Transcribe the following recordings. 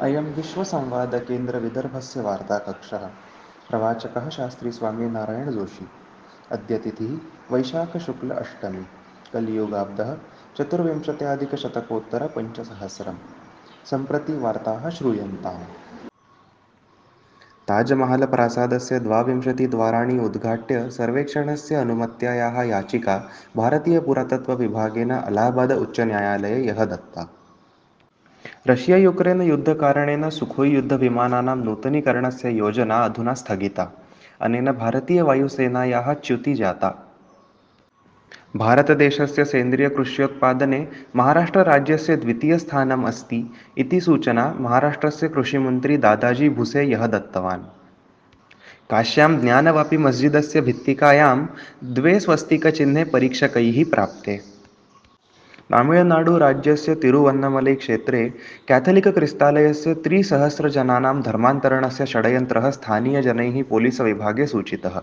अयं विश्वसंवादकेन्द्रविदर्भस्य वार्ताकक्षः। प्रवाचकः शास्त्री स्वामीनारायणजोशी अद्य तिथिः वैशाखशुक्ल अष्टमी। कलियुगाब्दः चतुर्विंशत्याधिकशतकोत्तरपञ्चसहस्रं सम्प्रति वार्ताः श्रूयन्ताम्। ताजमहलप्रासादस्य द्वाविंशतिद्वाराणि उद्घाट्य सर्वेक्षणस्य अनुमत्यायाः याचिका भारतीयपुरातत्त्वविभागेन अलाहाबाद उच्चन्यायालये ह्यः दत्ता। रशिया युक्रेन् युद्धकारणेन सुखोई युद्धविमानानां नूतनीकरणस्य योजना अधुना स्थगिता। अनेन भारतीयवायुसेनायाः च्युति जाता। भारतदेशस्य सेन्द्रियकृष्योत्पादने महाराष्ट्रराज्यस्य द्वितीयस्थानम् अस्ति इति सूचना महाराष्ट्रस्य कृषिमन्त्री दादाजी भुसे ह्यः दत्तवान्। काश्यां ज्ञानवापी मस्जिदस्य भित्तिकायां द्वे स्वस्तिकचिह्ने परीक्षकैः प्राप्ते। तमिळ्नाडुराज्यस्य तिरुवन्नमलैक्षेत्रे केथलिक्क्रिस्तालयस्य त्रिसहस्रजनानां धर्मान्तरणस्य षड्यन्त्रः स्थानीयजनैः पोलिसविभागे सूचितः।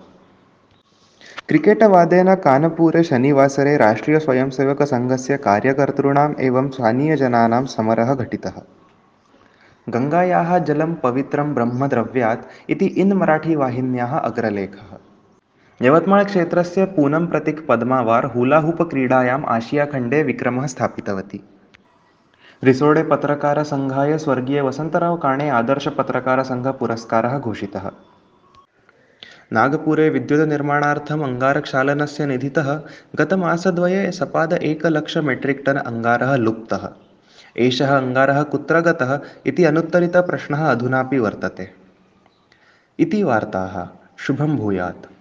क्रिकेटवादेन कानपुरे शनिवासरे राष्ट्रियस्वयंसेवकसङ्घस्य कार्यकर्तॄणाम् एवं स्थानीयजनानां समरः घटितः। गङ्गायाः जलं पवित्रं ब्रह्मद्रव्यात् इति इन् मराठीवाहिन्याः अग्रलेखः। यवत्माळक्षेत्रस्य पूनं प्रतीक् पद्मावार् क्रीडायाम् आशियाखण्डे विक्रमः स्थापितवती. रिसोडे पत्रकारसङ्घाय स्वर्गीय वसन्तराव् काणे आदर्शपत्रकारसङ्घपुरस्कारः घोषितः. नागपुरे विद्युतनिर्माणार्थम् अङ्गारक्षालनस्य निधितः गतमासद्वये सपाद एकलक्ष मेट्रिक् टन् अङ्गारः लुप्तः. एषः अङ्गारः कुत्र गतः इति अनुत्तरितप्रश्नः अधुनापि वर्तते. वार्ताः. शुभं भूयात्.